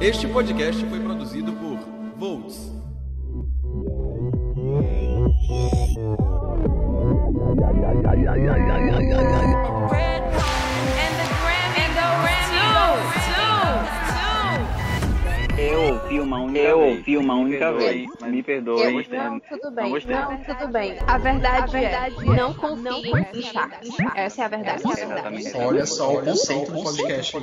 Este podcast foi produzido por Volts. Eu ouvi uma única eu vez. ouvi uma única vez. Mas me perdoe. Eu, não, tudo bem. Não, não, tudo bem. A verdade, a verdade é, não confie não em charts. Essa é a verdade. Essa é a verdade. Olha só o conceito do podcast.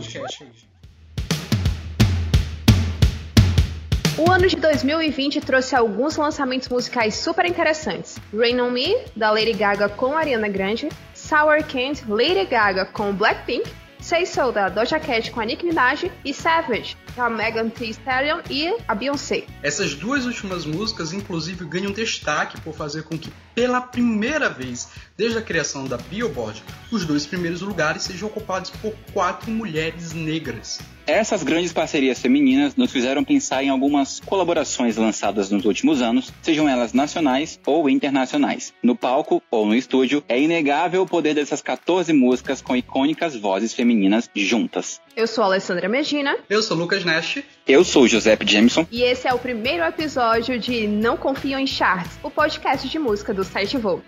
O ano de 2020 trouxe alguns lançamentos musicais super interessantes. Rain On Me, da Lady Gaga com Ariana Grande, Sour Candy, Lady Gaga com Blackpink, Say So, da Doja Cat com a Nicki Minaj e Savage, com a Megan Thee Stallion e a Beyoncé. Essas duas últimas músicas, inclusive, ganham destaque por fazer com que, pela primeira vez desde a criação da Billboard, os dois primeiros lugares sejam ocupados por quatro mulheres negras. Essas grandes parcerias femininas nos fizeram pensar em algumas colaborações lançadas nos últimos anos, sejam elas nacionais ou internacionais. No palco ou no estúdio, é inegável o poder dessas 14 músicas com icônicas vozes femininas juntas. Eu sou a Alessandra Medina. Eu sou Lucas Nash. Eu sou o Giuseppe Jameson. E esse é o primeiro episódio de Não Confiam em Charts, o podcast de música do site Volt.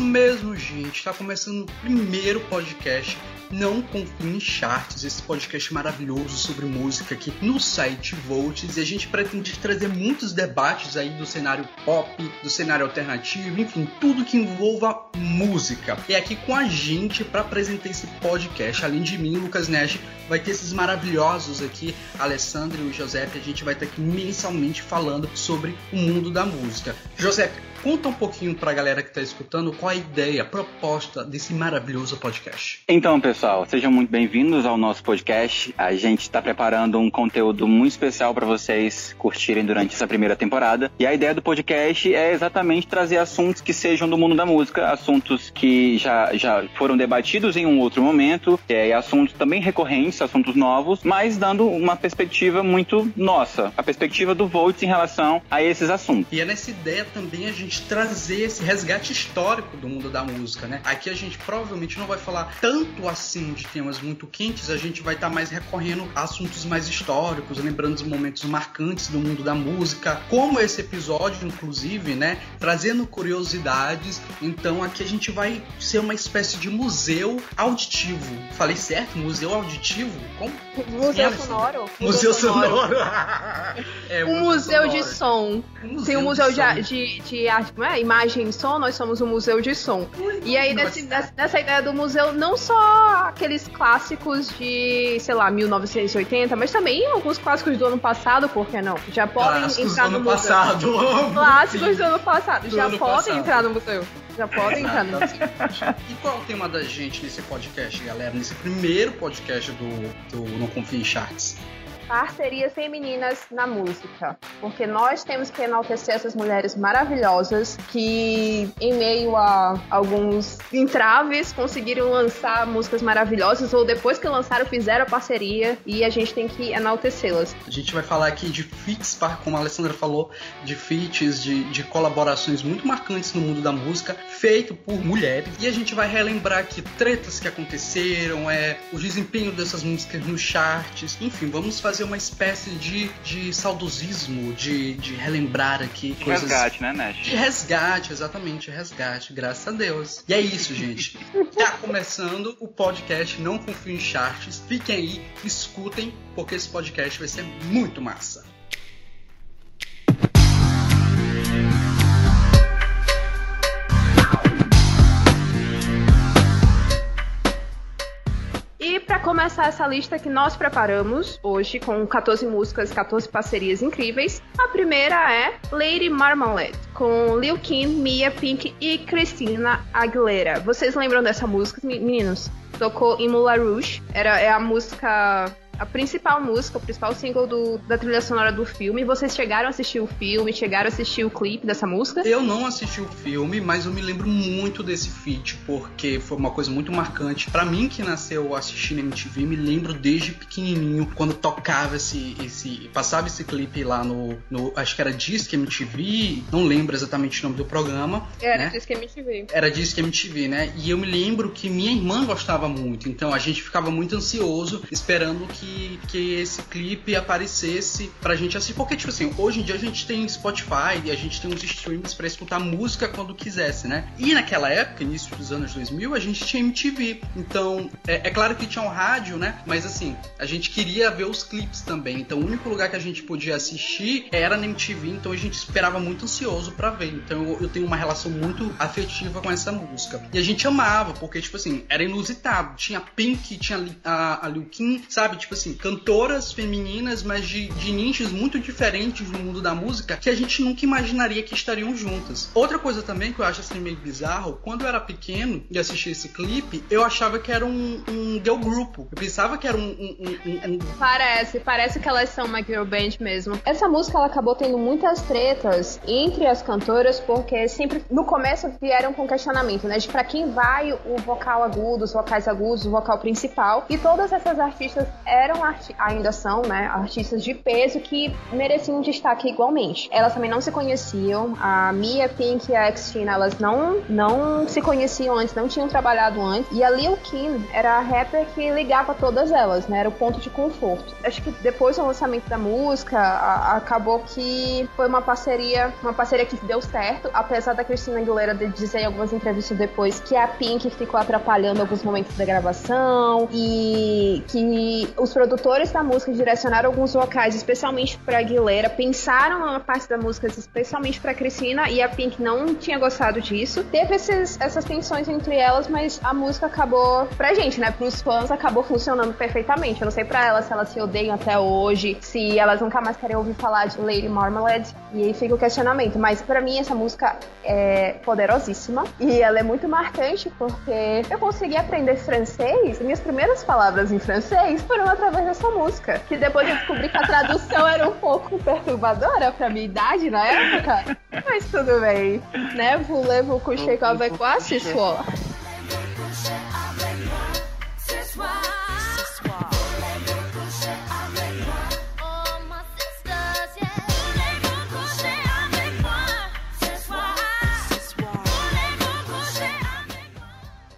Isso mesmo, gente. Está começando o primeiro podcast Não Confie em Charts, esse podcast maravilhoso sobre música aqui no site Volts. E a gente pretende trazer muitos debates aí do cenário pop, do cenário alternativo, enfim, tudo que envolva música. E aqui com a gente para apresentar esse podcast, além de mim, Lucas Nash, vai ter esses maravilhosos aqui, Alessandro e o José, a gente vai estar aqui mensalmente falando sobre o mundo da música. José, Conta um pouquinho pra galera que tá escutando qual a ideia, a proposta desse maravilhoso podcast. Então, pessoal, sejam muito bem-vindos ao nosso podcast. A gente está preparando um conteúdo muito especial para vocês curtirem durante essa primeira temporada. E a ideia do podcast é exatamente trazer assuntos que sejam do mundo da música, assuntos que já, já foram debatidos em um outro momento, é, assuntos também recorrentes, assuntos novos, mas dando uma perspectiva muito nossa, a perspectiva do Volts em relação a esses assuntos. E é nessa ideia também a gente trazer esse resgate histórico do mundo da música, né? Aqui a gente provavelmente não vai falar tanto assim de temas muito quentes, a gente vai estar tá mais recorrendo a assuntos mais históricos, lembrando os momentos marcantes do mundo da música, como esse episódio, inclusive, né? Trazendo curiosidades. Então aqui a gente vai ser uma espécie de museu auditivo. Falei certo? Museu auditivo? Como? Museu sonoro. Museu, sonoro. é, um museu, de som. Um Tem um museu de, de, de arte, como é? Imagem e som, nós somos um museu de som. e aí, nesse, nessa ideia do museu, não só aqueles clássicos de, sei lá, 1980, mas também alguns clássicos do ano passado, por que não? Já podem clássicos entrar no museu. Passado. Clássicos do ano passado. Do Já ano podem passado. entrar no museu. Já podem entrar no museu. E qual é o tema da gente nesse podcast, galera? Nesse primeiro podcast do, do Não Confia em Charts? Parcerias femininas na música. Porque nós temos que enaltecer essas mulheres maravilhosas que, em meio a alguns entraves, conseguiram lançar músicas maravilhosas ou depois que lançaram, fizeram parceria e a gente tem que enaltecê-las. A gente vai falar aqui de feats, como a Alessandra falou, de feats, de, de colaborações muito marcantes no mundo da música, feito por mulheres. E a gente vai relembrar aqui tretas que aconteceram, é, o desempenho dessas músicas nos charts. Enfim, vamos fazer uma espécie de, de saudosismo, de, de relembrar aqui De coisas. resgate, né, Nash? De resgate, exatamente, resgate, graças a Deus. E é isso, gente. Tá começando o podcast Não Confio em Charts. Fiquem aí, escutem, porque esse podcast vai ser muito massa. E para começar essa lista que nós preparamos hoje com 14 músicas, 14 parcerias incríveis, a primeira é Lady Marmalade com Lil Kim, Mia Pink e Christina Aguilera. Vocês lembram dessa música, me- meninos? Tocou em Moulin Rouge. Era é a música a principal música, o principal single do, da trilha sonora do filme. Vocês chegaram a assistir o filme, chegaram a assistir o clipe dessa música? Eu não assisti o filme, mas eu me lembro muito desse feat, porque foi uma coisa muito marcante. para mim, que nasceu assistindo MTV, me lembro desde pequenininho, quando tocava esse. esse passava esse clipe lá no. no acho que era Disque MTV, não lembro exatamente o nome do programa. Era né? Disque MTV. Era Disque MTV, né? E eu me lembro que minha irmã gostava muito, então a gente ficava muito ansioso esperando que, que esse clipe aparecesse pra gente assistir. Porque, tipo assim, hoje em dia a gente tem Spotify e a gente tem uns streams para escutar música quando quisesse, né? E naquela época, início dos anos 2000, a gente tinha MTV. Então, é, é claro que tinha um rádio, né? Mas assim, a gente queria ver os clipes também. Então, o único lugar que a gente podia assistir era na MTV, então a gente esperava muito ansioso para ver. Então, eu, eu tenho uma relação muito afetiva com essa música. E a gente amava, porque, tipo assim, era inusitado. Tinha Pink, tinha a, a Liu Kim, sabe? Tipo assim, cantoras femininas, mas de, de nichos muito diferentes no mundo da música que a gente nunca imaginaria que estariam juntas. Outra coisa também que eu acho assim meio bizarro, quando eu era pequeno e assistia esse clipe, eu achava que era um, um girl group. Eu pensava que era um, um, um, Parece, parece que elas são uma girl band mesmo. Essa música ela acabou tendo muitas tretas entre as cantoras, porque sempre no começo vieram com questionamento, né? De pra quem vai o vocal agudo, os vocais agudos, o vocal principal. E todas essas artistas eram, arti ainda são, né? Artistas de peso que mereciam destaque igualmente. Elas também não se conheciam. A Mia, Pink e a Xtina, elas não, não se conheciam antes, não tinham trabalhado antes. E a Lil Kim era a rapper que ligava todas elas, né? Era o ponto de conforto. Acho que depois do lançamento da música, a, acabou que foi uma parceria, uma parceria que deu certo, apesar da Cristina Aguilera dizer em algumas entrevistas depois que a Pink ficou atrapalhando alguns momentos da gravação e que os produtores da música direcionaram alguns vocais, especialmente para Aguilera, pensaram na parte da música especialmente para Cristina e a Pink não tinha gostado disso. Teve esses, essas tensões entre elas, mas a música acabou pra gente, né, pros fãs acabou funcionando perfeitamente. Eu não sei para elas se elas se odeiam até hoje, se elas nunca mais querem ouvir falar de Lady Marmalade e aí fica o questionamento, mas para mim essa música é poderosíssima e ela é muito marcante porque eu consegui aprender francês, minhas primeiras palavras em francês foram através dessa música, que depois eu descobri que a tradução era um pouco perturbadora pra minha idade na época, mas tudo bem, né? Voulez-vous coucher avec moi ce soir?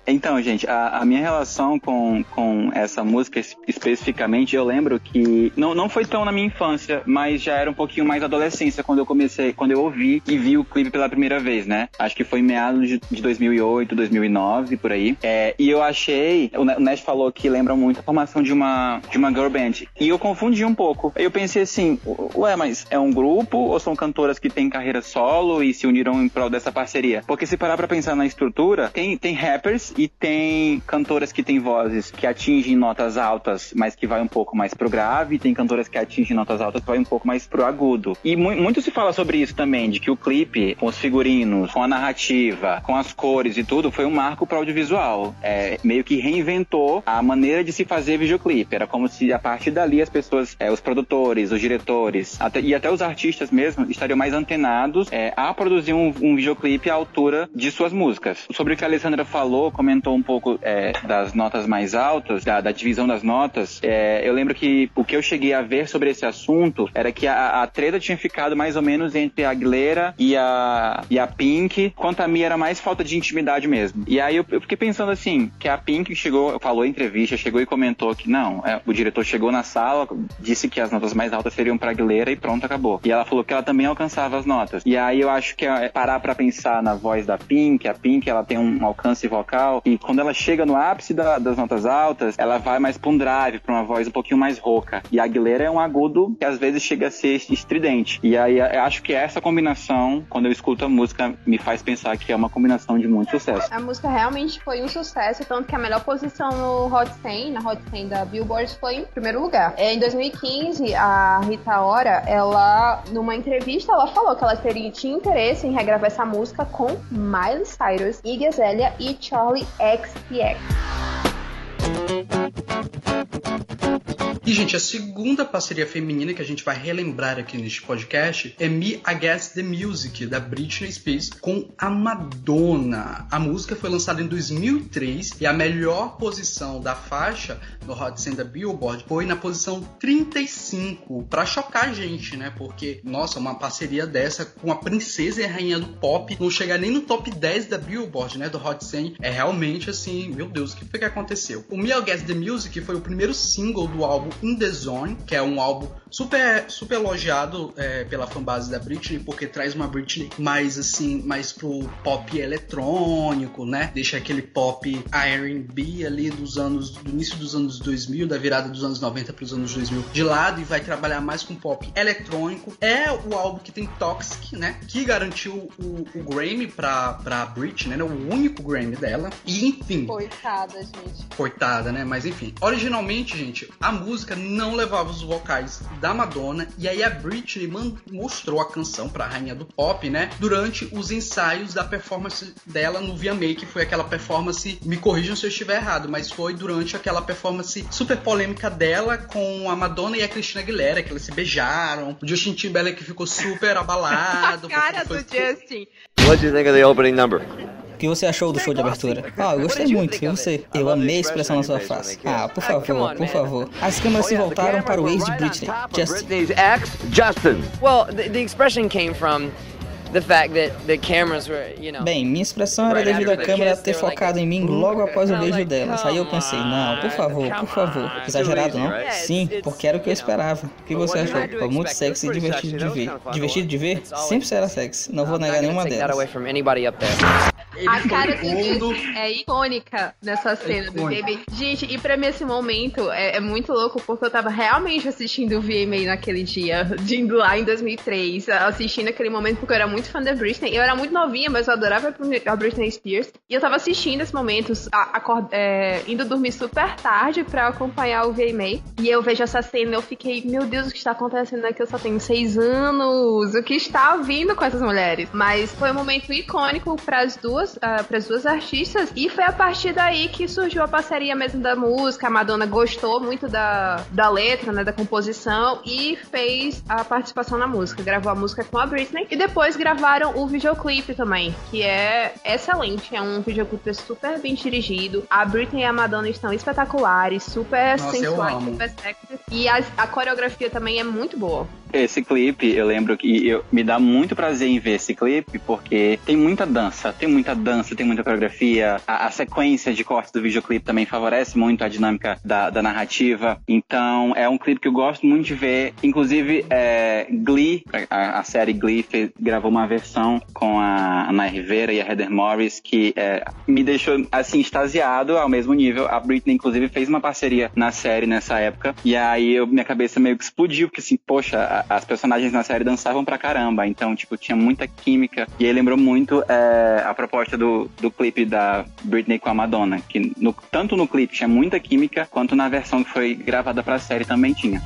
Então, gente, a, a, minha relação com, com essa música especificamente, eu lembro que não, não foi tão na minha infância, mas já era um pouquinho mais adolescência quando eu comecei, quando eu ouvi e vi o clipe pela primeira vez, né? Acho que foi em meados de, de 2008, 2009, por aí. É, e eu achei, o Nash falou que lembra muito a formação de uma, de uma girl band. E eu confundi um pouco. Eu pensei assim, ué, mas é um grupo ou são cantoras que têm carreira solo e se uniram em prol dessa parceria? Porque se parar pra pensar na estrutura, tem, tem rappers e tem cantoras que têm vozes que atingem notas altas, mas que vai um pouco mais pro grave, tem cantoras que atingem notas altas que vai um pouco mais pro agudo. E mu muito se fala sobre isso também, de que o clipe, com os figurinos, com a narrativa, com as cores e tudo, foi um marco pro audiovisual. É, meio que reinventou a maneira de se fazer videoclipe. Era como se a partir dali as pessoas, é, os produtores, os diretores até, e até os artistas mesmo estariam mais antenados é, a produzir um, um videoclipe à altura de suas músicas. Sobre o que a Alessandra falou, comentou um pouco é, das notas mais altas, da, da divisão das notas, é, eu lembro que o que eu cheguei a ver sobre esse assunto era que a, a treta tinha ficado mais ou menos entre a Aguilera e a, e a Pink, quanto a Mia era mais falta de intimidade mesmo. E aí eu, eu fiquei pensando assim, que a Pink chegou, falou em entrevista, chegou e comentou que não, é, o diretor chegou na sala, disse que as notas mais altas seriam pra Aguilera e pronto, acabou. E ela falou que ela também alcançava as notas. E aí eu acho que é parar pra pensar na voz da Pink, a Pink ela tem um alcance vocal e quando ela chega no ápice da, das notas altas, ela vai mais pra um drive, pra uma voz um pouquinho mais rouca. E a Aguilera é um agudo que às vezes chega a ser estridente. E aí acho que essa combinação, quando eu escuto a música, me faz pensar que é uma combinação de muito sucesso. A música realmente foi um sucesso, tanto que a melhor posição no Hot 100, na Hot 100 da Billboard, foi em primeiro lugar. É, em 2015, a Rita Ora, ela, numa entrevista, ela falou que ela teria, tinha interesse em regravar essa música com Miley Cyrus, Iggy Azalea e Charlie XPX. E, gente, a segunda parceria feminina que a gente vai relembrar aqui neste podcast é Me Against the Music, da Britney Spears, com a Madonna. A música foi lançada em 2003 e a melhor posição da faixa no Hot 100 da Billboard foi na posição 35, para chocar a gente, né? Porque, nossa, uma parceria dessa com a princesa e a rainha do pop não chegar nem no top 10 da Billboard, né? Do Hot 100 é realmente assim, meu Deus, o que foi que aconteceu? O Me Guess the Music foi o primeiro single do álbum In The Zone, que é um álbum super, super elogiado é, pela fanbase da Britney, porque traz uma Britney mais assim, mais pro pop eletrônico, né? Deixa aquele pop R&B ali dos anos, do início dos anos 2000, da virada dos anos 90 para os anos 2000 de lado e vai trabalhar mais com pop eletrônico. É o álbum que tem Toxic, né? Que garantiu o, o Grammy pra, pra Britney, né? O único Grammy dela. E enfim. Coitada, gente. Coitada, né? Mas enfim. Originalmente, gente, a música não levava os vocais da Madonna. E aí a Britney mostrou a canção pra rainha do pop, né? Durante os ensaios da performance dela no VMA, que foi aquela performance. Me corrijam se eu estiver errado, mas foi durante aquela performance super polêmica dela com a Madonna e a Cristina Aguilera, que eles se beijaram. O Justin Timberlake ficou super abalado. a cara do Justin. What do you think of the opening number? O que você achou do show de abertura? Ah, eu gostei muito, e você? Eu amei a expressão na sua face. Ah, por favor, por favor. As câmeras se voltaram para o ex de Britney, Justin. Justin. Well, the, the expression came from Bem, minha expressão era devido à câmera ter focado em mim logo após o beijo delas. Aí eu pensei, não, por favor, por favor. Exagerado, não? Sim, porque era o que eu esperava. O que você achou? Foi muito sexy e divertido de ver. Divertido de ver? Sempre será sexy. Não vou negar nenhuma delas. Ele a cara do Justin é icônica nessa cena do VMA. Gente, e pra mim esse momento é, é, muito louco porque eu tava realmente assistindo o VMA naquele dia, de indo lá em 2003, assistindo aquele momento porque eu era muito fã da Britney. Eu era muito novinha, mas eu adorava a Britney Spears. E eu tava assistindo esses momentos, a, é, indo dormir super tarde pra acompanhar o VMA. E eu vejo essa cena eu fiquei, meu Deus, o que está acontecendo aqui? Eu só tenho seis anos. O que está vindo com essas mulheres? Mas foi um momento icônico para as duas uh, ah, as duas artistas, e foi a partir daí que surgiu a parceria mesmo da música. A Madonna gostou muito da, da letra, né, da composição, e fez a participação na música. Gravou a música com a Britney, e depois gravaram o videoclipe também, que é excelente. É um videoclipe super bem dirigido. A Britney e a Madonna estão espetaculares, super Nossa, sensuais, super sexy. E a, a coreografia também é muito boa. Esse clipe, eu lembro que eu, me dá muito prazer em ver esse clipe, porque tem muita dança, tem muita dança, tem muita coreografia. A, a sequência de cortes do videoclipe também favorece muito a dinâmica da, da, narrativa. Então, é um clipe que eu gosto muito de ver. Inclusive, é, Glee, a, a, série Glee, fez, gravou uma versão com a Ana Rivera e a Heather Morris que é, me deixou, assim, extasiado ao mesmo nível. A Britney, inclusive, fez uma parceria na série nessa época. E aí, eu, minha cabeça meio que explodiu, porque assim, poxa, as personagens na série dançavam pra caramba, então, tipo, tinha muita química. E aí lembrou muito é, a proposta do, do clipe da Britney com a Madonna, que no, tanto no clipe tinha muita química, quanto na versão que foi gravada pra série também tinha.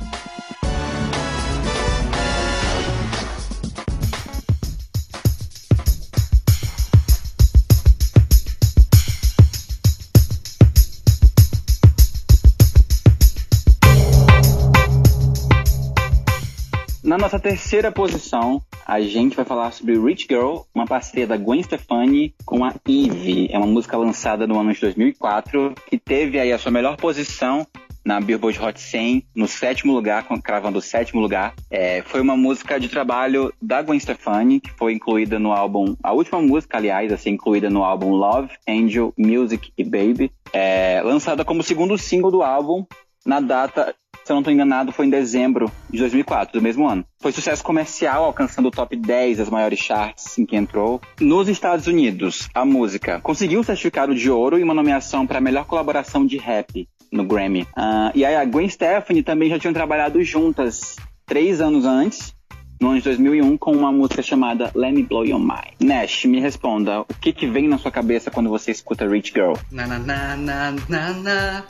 Na nossa terceira posição, a gente vai falar sobre Rich Girl, uma parceria da Gwen Stefani com a Eve. É uma música lançada no ano de 2004, que teve aí a sua melhor posição na Billboard Hot 100, no sétimo lugar, cravando o sétimo lugar. É, foi uma música de trabalho da Gwen Stefani, que foi incluída no álbum, a última música, aliás, a ser incluída no álbum Love, Angel, Music e Baby, é, lançada como segundo single do álbum na data se eu não estou enganado, foi em dezembro de 2004, do mesmo ano. Foi sucesso comercial, alcançando o top 10 das maiores charts em que entrou. Nos Estados Unidos, a música conseguiu um certificado de ouro e uma nomeação para melhor colaboração de rap no Grammy. Uh, e aí a Gwen Stefani também já tinham trabalhado juntas três anos antes, no ano de 2001, com uma música chamada Let Me Blow Your Mind. Nash, me responda, o que que vem na sua cabeça quando você escuta Rich Girl? Na na na na na na?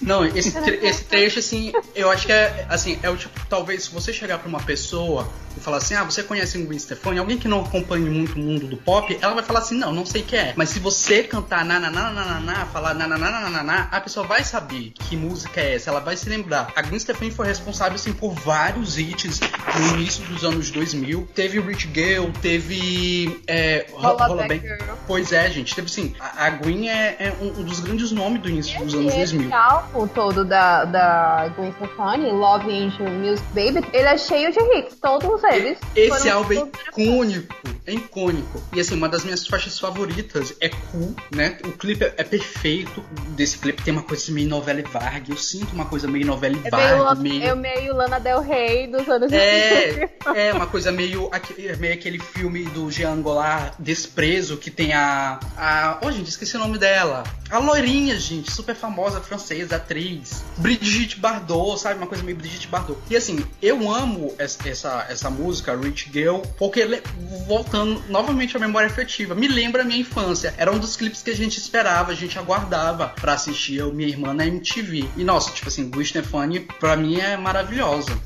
Não, esse, tre esse trecho, assim, eu acho que é, assim, é o tipo, talvez, se você chegar pra uma pessoa e falar assim, ah, você conhece o Gwen Stefani? Alguém que não acompanha muito o mundo do pop, ela vai falar assim, não, não sei quem é. Mas se você cantar na na na na na falar na na na na na a pessoa vai saber que música é essa, ela vai se lembrar. A Gwen Stefani foi responsável, assim, por vários hits no início dos anos 2000. Teve Rich Girl, teve é, Rola, Rola Bem. Pois é, gente, teve assim, a, a Gwen é, é um, um, dos grandes nomes do início dos anos 2000. Esse álbum todo da, da Gwen Stefani, Love Angel Music Baby, ele é cheio de hits, todos eles. Esse álbum é icônico, é icônico. E assim, uma das minhas faixas favoritas é Cool, né? O clipe é, é perfeito. Desse clipe tem uma coisa meio novela Varg. Eu sinto uma coisa meio novela é Varg. Meio, meio... É meio Lana Del Rey dos anos É, é uma coisa meio, meio aquele filme do Jean Goulart, Desprezo, que tem a. a oh, gente, esqueci o nome dela. A loirinha, gente, super famosa francesa, atriz. Brigitte Bardot, sabe? Uma coisa meio Brigitte Bardot. E assim, eu amo essa, essa, música, Rich Girl, porque voltando novamente à memória afetiva, me lembra a minha infância. Era um dos clipes que a gente esperava, a gente aguardava para assistir eu minha irmã na MTV. E nossa, tipo assim, Gwen Stefani pra mim é maravilhosa.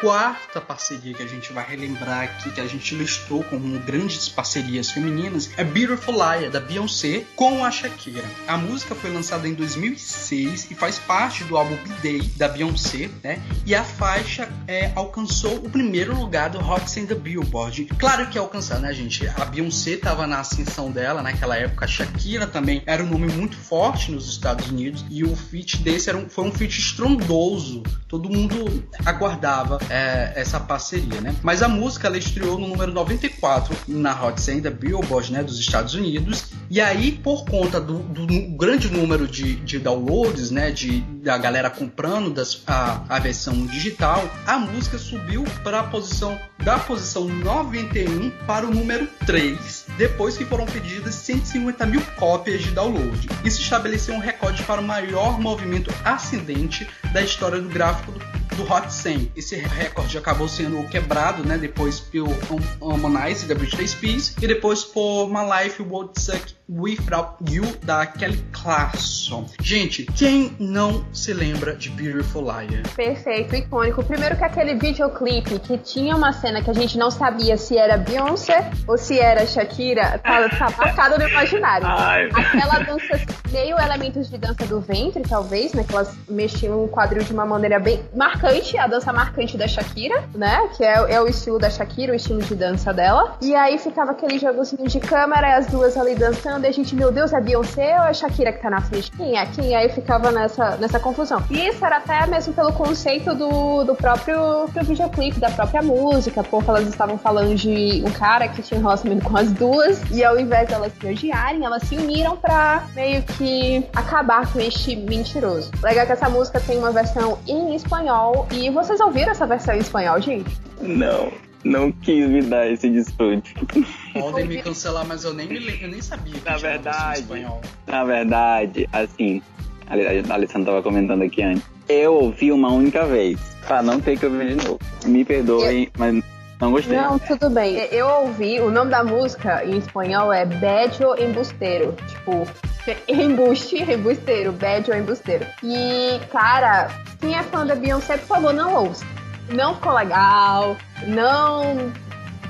Quarta parceria que a gente vai relembrar aqui, que a gente listou como grandes parcerias femininas, é Beautiful Liar, da Beyoncé, com a Shakira. A música foi lançada em 2006 e faz parte do álbum B-Day, da Beyoncé, né? E a faixa é, alcançou o primeiro lugar do Hot 100 da Billboard. Claro que alcançar, né, gente? A Beyoncé estava na ascensão dela naquela época, a Shakira também era um nome muito forte nos Estados Unidos e o feat desse era um, foi um feat estrondoso. Todo mundo aguardava é, essa parceria, né? Mas a música ela estreou no número 94 na Hot 100 da Billboard, né, dos Estados Unidos. E aí, por conta do, do grande número de, de, downloads, né, de da galera comprando das, a, a versão digital, a música subiu para a posição da posição 91 para o número 3, depois que foram pedidas 150 mil cópias de download. Isso estabeleceu um recorde para o maior movimento ascendente da história do gráfico do Hot 100. Esse recorde acabou sendo quebrado, né, depois pelo Harmonize da Britney Spears e depois por My Life Would Suck Without You da Kelly Clarkson. Gente, quem não se lembra de Beautiful Liar? Perfeito, icônico. Primeiro que aquele videoclipe que tinha uma cena que a gente não sabia se era Beyoncé ou se era Shakira, tá, tá marcado no imaginário. Ai. Aquela dança, meio elementos de dança do ventre, talvez, né? Que elas mexiam o quadril de uma maneira bem marcante, a dança marcante da Shakira, né? Que é, é o estilo da Shakira, o estilo de dança dela. E aí ficava aquele jogozinho de câmera e as duas ali dançando a gente, meu Deus, é Beyoncé ou é Shakira que tá na frente? Quem é? Quem é? Aí ficava nessa, nessa confusão. E isso era até mesmo pelo conceito do, do próprio do videoclipe, da própria música, porque elas estavam falando de um cara que tinha um relacionamento com as duas, e ao invés de elas se odiarem, elas se uniram pra meio que acabar com este mentiroso. Legal que essa música tem uma versão em espanhol, e vocês ouviram essa versão em espanhol, gente? Não não quis me dar esse desfrute. Podem me cancelar, mas eu nem, me, eu nem sabia que na verdade, espanhol. Na verdade, assim, a Alessandra tava comentando aqui antes. Eu ouvi uma única vez, pra não ter que ouvir de novo. Me perdoem, eu... mas não gostei. Não, tudo bem. Eu ouvi, o nome da música em espanhol é Bedio Embusteiro. Tipo, embuste, embusteiro, Bedio Embusteiro. E, cara, quem é fã da Beyoncé, por favor, não ouça não ficou legal, não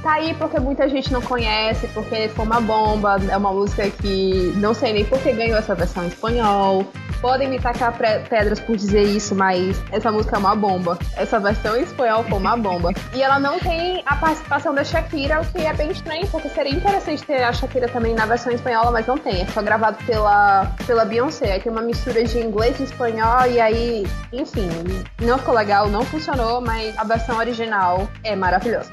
tá aí porque muita gente não conhece, porque foi uma bomba, é uma música que não sei nem por que ganhou essa versão em espanhol. Podem me tacar pedras por dizer isso, mas essa música é uma bomba. Essa versão em espanhol foi uma bomba. E ela não tem a participação da Shakira, o que é bem estranho, porque seria interessante ter a Shakira também na versão espanhola, mas não tem. É só gravado pela, pela Beyoncé. Aí tem uma mistura de inglês e espanhol, e aí, enfim, não ficou legal, não funcionou, mas a versão original é maravilhosa.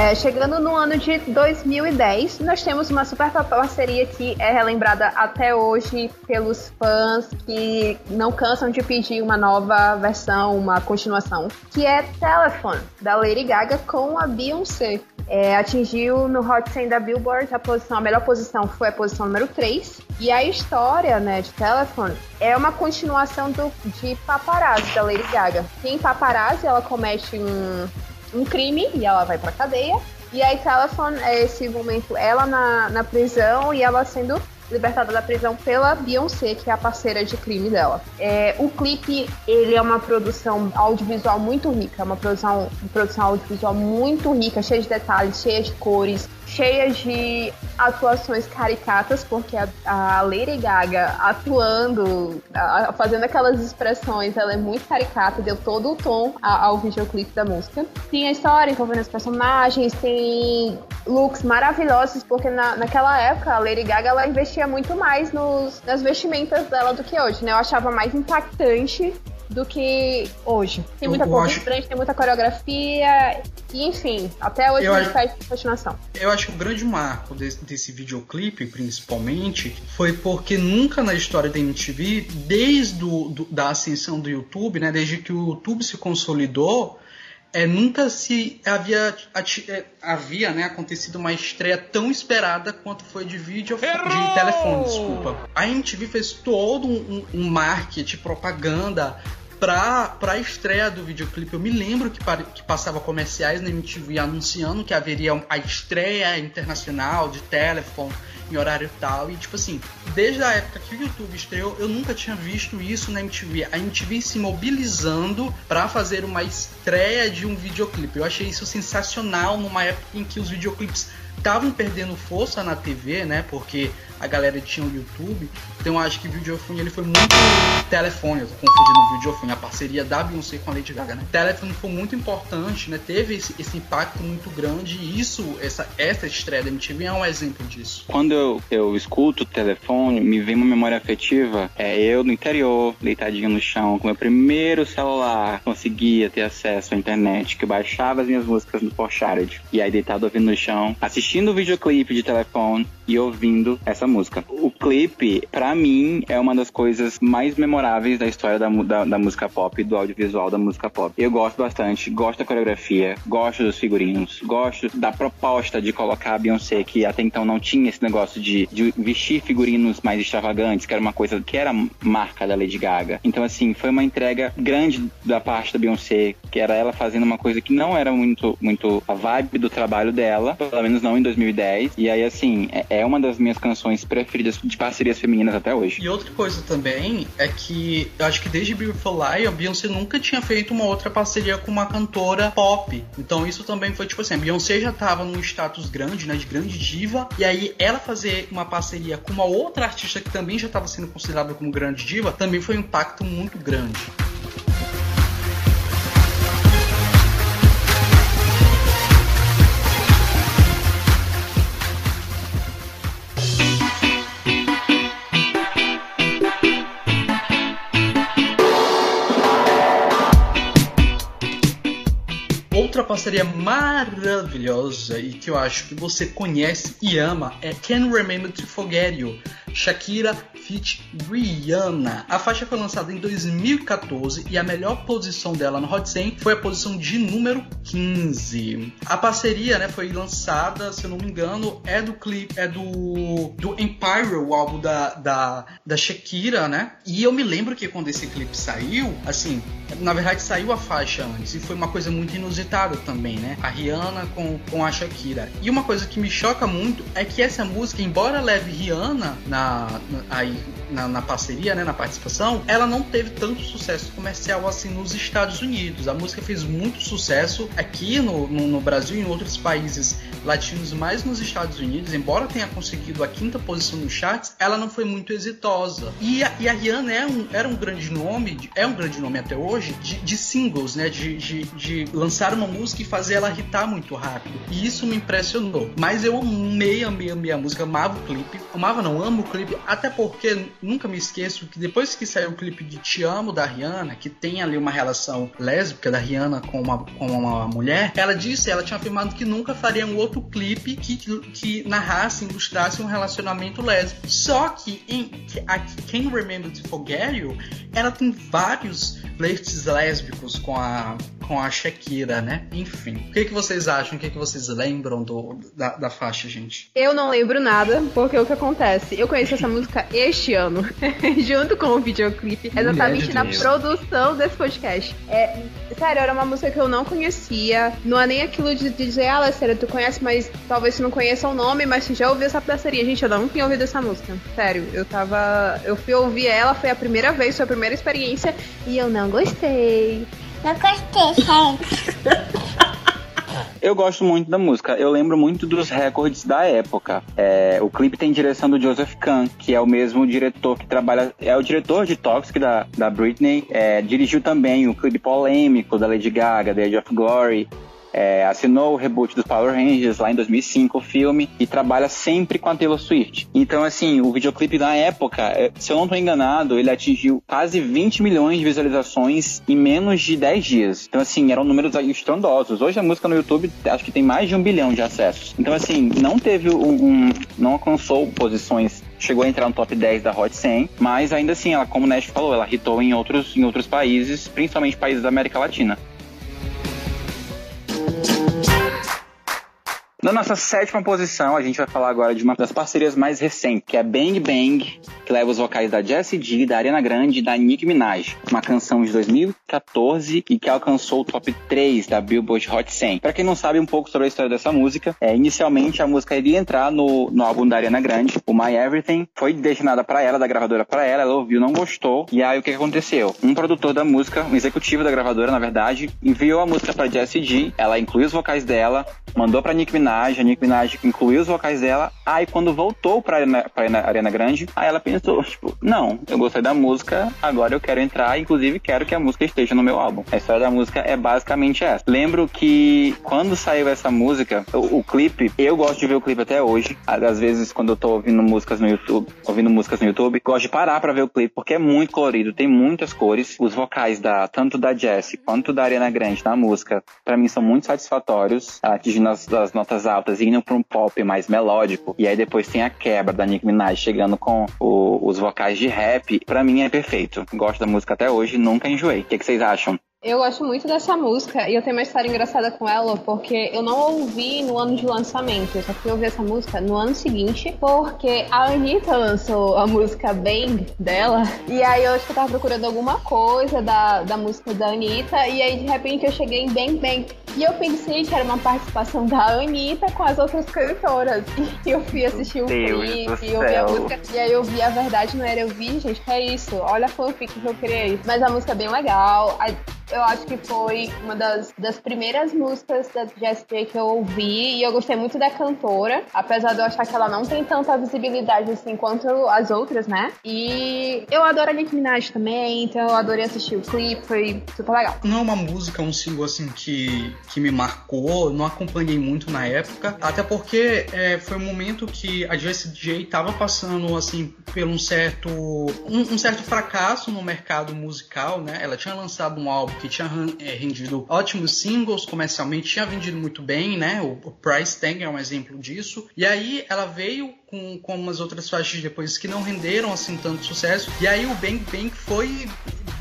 É, chegando no ano de 2010, nós temos uma super parceria que é relembrada até hoje pelos fãs que não cansam de pedir uma nova versão, uma continuação, que é Telephone, da Lady Gaga com a Beyoncé. É, atingiu no Hot 100 da Billboard a posição, a melhor posição foi a posição número 3. E a história, né, de Telephone é uma continuação do, de Paparazzi da Lady Gaga. Em Paparazzi ela comete um, um crime e ela vai pra cadeia. E aí Telephone é esse momento ela na, na prisão e ela sendo libertada da prisão pela Beyoncé, que é a parceira de crime dela. É, o clipe, ele é uma produção audiovisual muito rica, uma produção, uma produção audiovisual muito rica, cheia de detalhes, cheia de cores, cheia de atuações caricatas, porque a, a Lady Gaga atuando, a, fazendo aquelas expressões, ela é muito caricata, deu todo o tom ao videoclipe da música. Tem a história envolvendo os personagens, tem looks maravilhosos, porque na, naquela época a Lady Gaga ela investia muito mais nos, nas vestimentas dela do que hoje, né? Eu achava mais impactante do que hoje. Tem muita cor acho... tem muita coreografia, e enfim, até hoje eu a gente faz continuação. Eu acho que o grande marco desse, desse videoclipe, principalmente, foi porque nunca na história da MTV, desde do, do, da ascensão do YouTube, né, desde que o YouTube se consolidou, é, nunca se havia, é, havia né, acontecido uma estreia tão esperada quanto foi de vídeo de telefone, desculpa. A MTV fez todo um, um marketing, propaganda pra, pra estreia do videoclipe, eu me lembro que, que passava comerciais na MTV anunciando que haveria a estreia internacional de telefone em horário tal. E tipo assim, desde a época que o YouTube estreou, eu nunca tinha visto isso na MTV. A MTV se mobilizando para fazer uma estreia de um videoclipe. Eu achei isso sensacional numa época em que os videoclipes estavam perdendo força na TV, né? Porque a galera tinha o YouTube. Então eu acho que o videofone ele foi muito telefone, eu tô confundindo videofone, a parceria da Beyoncé com a Lady Gaga, né? Telefone foi muito importante, né? Teve esse, esse impacto muito grande e isso, essa, essa estreia da MTV é um exemplo disso. Quando eu, eu escuto o telefone, me vem uma memória afetiva. É eu no interior, deitadinho no chão, com meu primeiro celular, conseguia ter acesso à internet, que baixava as minhas músicas no Porcharity. E aí deitado ouvindo no chão, assistindo o videoclipe de telefone e ouvindo essa música. O clipe, para mim, é uma das coisas mais memoráveis da história da, da, da, música pop, do audiovisual da música pop. Eu gosto bastante, gosto da coreografia, gosto dos figurinos, gosto da proposta de colocar a Beyoncé, que até então não tinha esse negócio de, de vestir figurinos mais extravagantes, que era uma coisa que era marca da Lady Gaga. Então, assim, foi uma entrega grande da parte da Beyoncé, que era ela fazendo uma coisa que não era muito, muito a vibe do trabalho dela, pelo menos não em 2010. E aí, assim, é, é uma das minhas canções canções preferidas de parcerias femininas até hoje. E outra coisa também é que eu acho que desde Beautiful Lie, a Beyoncé nunca tinha feito uma outra parceria com uma cantora pop. Então isso também foi tipo assim, a Beyoncé já tava num status grande, né, de grande diva, e aí ela fazer uma parceria com uma outra artista que também já estava sendo considerada como grande diva, também foi um impacto muito grande. Parceria maravilhosa e que eu acho que você conhece e ama é Can't Remember to Forget You, Shakira feat. Rihanna. A faixa foi lançada em 2014 e a melhor posição dela no Hot 100 foi a posição de número 15. A parceria, né, foi lançada, se eu não me engano, é do clipe, é do do Empire, o álbum da, da, da Shakira, né? E eu me lembro que quando esse clipe saiu, assim, na verdade saiu a faixa antes e foi uma coisa muito inusitada também, né? A Rihanna com, com a Shakira. E uma coisa que me choca muito é que essa música, embora leve Rihanna na, na aí na, na, parceria, né, na participação, ela não teve tanto sucesso comercial assim nos Estados Unidos. A música fez muito sucesso aqui no, no, no Brasil e em outros países latinos, mas nos Estados Unidos, embora tenha conseguido a quinta posição nos charts, ela não foi muito exitosa. E a, e a Rihanna é um, era um grande nome, é um grande nome até hoje, de, de singles, né, de, de, de lançar uma música e fazer ela hitar muito rápido. E isso me impressionou. Mas eu amei, amei, amei a música, amava o clipe. Amava não, amo o clipe, até porque nunca me esqueço que depois que saiu o clipe de Te Amo da Rihanna, que tem ali uma relação lésbica da Rihanna com uma, com uma mulher, ela disse, ela tinha afirmado que nunca faria um outro clipe que, que narrasse, ilustrasse um relacionamento lésbico. Só que em a Can't Remember to Forget You, ela tem vários flertes lésbicos com a com a Shakira, né? Enfim. O que, que vocês acham? O que, que vocês lembram do, da, da faixa, gente? Eu não lembro nada, porque o que acontece? Eu conheci essa música este ano, junto com o videoclipe, exatamente de na Deus. produção desse podcast. É, sério, era uma música que eu não conhecia. Não é nem aquilo de, dizer, ah, Alessandra, tu conhece, mas talvez você não conheça o nome, mas você já ouviu essa parceria. Gente, eu não tinha ouvido essa música. Sério, eu tava. Eu fui ouvir ela, foi a primeira vez, foi a primeira experiência, e eu não gostei. Não gostei, gente. Eu gosto muito da música. Eu lembro muito dos recordes da época. É, o clipe tem direção do Joseph Kahn, que é o mesmo diretor que trabalha. É o diretor de Toxic da, da Britney. É, dirigiu também o clipe polêmico da Lady Gaga, The Age of Glory é, assinou o reboot dos Power Rangers lá em 2005, o filme, e trabalha sempre com a Taylor Swift. Então, assim, o videoclipe na época, é, se eu não estou enganado, ele atingiu quase 20 milhões de visualizações em menos de 10 dias. Então, assim, eram números estrondosos. Hoje a música no YouTube acho que tem mais de um bilhão de acessos. Então, assim, não teve um. um não alcançou posições chegou a entrar no top 10 da Hot 100, mas ainda assim, ela, como o Nash falou, ela hitou em outros, em outros países, principalmente países da América Latina. Na nossa sétima posição, a gente vai falar agora de uma das parcerias mais recentes, que é Bang Bang, que leva os vocais da Jessie G, da Ariana Grande e da Nicki Minaj. Uma canção de 2014 e que alcançou o top 3 da Billboard Hot 100. Para quem não sabe um pouco sobre a história dessa música, é, inicialmente a música iria entrar no, no álbum da Ariana Grande, o My Everything. Foi destinada para ela, da gravadora para ela, ela ouviu, não gostou. E aí o que aconteceu? Um produtor da música, um executivo da gravadora, na verdade, enviou a música para Jessie G, ela incluiu os vocais dela, mandou para Nicki Minaj a Nicki Minaj incluiu os vocais dela. Aí quando voltou pra Arena, pra Arena Grande, aí ela pensou, tipo, não, eu gostei da música, agora eu quero entrar, inclusive quero que a música esteja no meu álbum. A história da música é basicamente essa. Lembro que quando saiu essa música, o, o clipe, eu gosto de ver o clipe até hoje. Às vezes, quando eu tô ouvindo músicas no YouTube, ouvindo músicas no YouTube, gosto de parar pra ver o clipe, porque é muito colorido, tem muitas cores. Os vocais da, tanto da Jessie quanto da Ariana Grande na música, para mim são muito satisfatórios, atingindo as, as notas altas indo para um pop mais melódico. E aí depois tem a quebra da Nicki Minaj chegando com o, os vocais de rap. Para mim é perfeito. Gosto da música até hoje, nunca enjoei. O que, que vocês acham? Eu gosto muito dessa música e eu tenho uma história engraçada com ela porque eu não ouvi no ano de lançamento, eu só fui ouvir essa música no ano seguinte porque a Anitta lançou a música Bang dela e aí eu acho que eu tava procurando alguma coisa da, da música da Anitta e aí de repente eu cheguei em Bang Bang e eu pensei que era uma participação da Anitta com as outras cantoras. E eu fui assistir o clipe e ouvi a música e aí eu vi a verdade não era eu vi, gente, que é isso, olha a fanfic que eu criei, mas a música é bem legal, a, eu acho que foi uma das, das primeiras músicas da Jessie que eu ouvi e eu gostei muito da cantora, apesar de eu achar que ela não tem tanta visibilidade assim quanto as outras, né? E eu adoro a Nicki Minaj também, então eu adorei assistir o clipe, foi super legal. Não é uma música, um single assim que, que me marcou, não acompanhei muito na época, até porque é, foi um momento que a Jessie J tava passando assim por um certo um, um certo fracasso no mercado musical, né? Ela tinha lançado um álbum que tinha é, rendido ótimos singles comercialmente, tinha vendido muito bem, né? O, o Price Tag é um exemplo disso. E aí ela veio com, com umas outras faixas depois que não renderam assim tanto sucesso. E aí o Bang Bang foi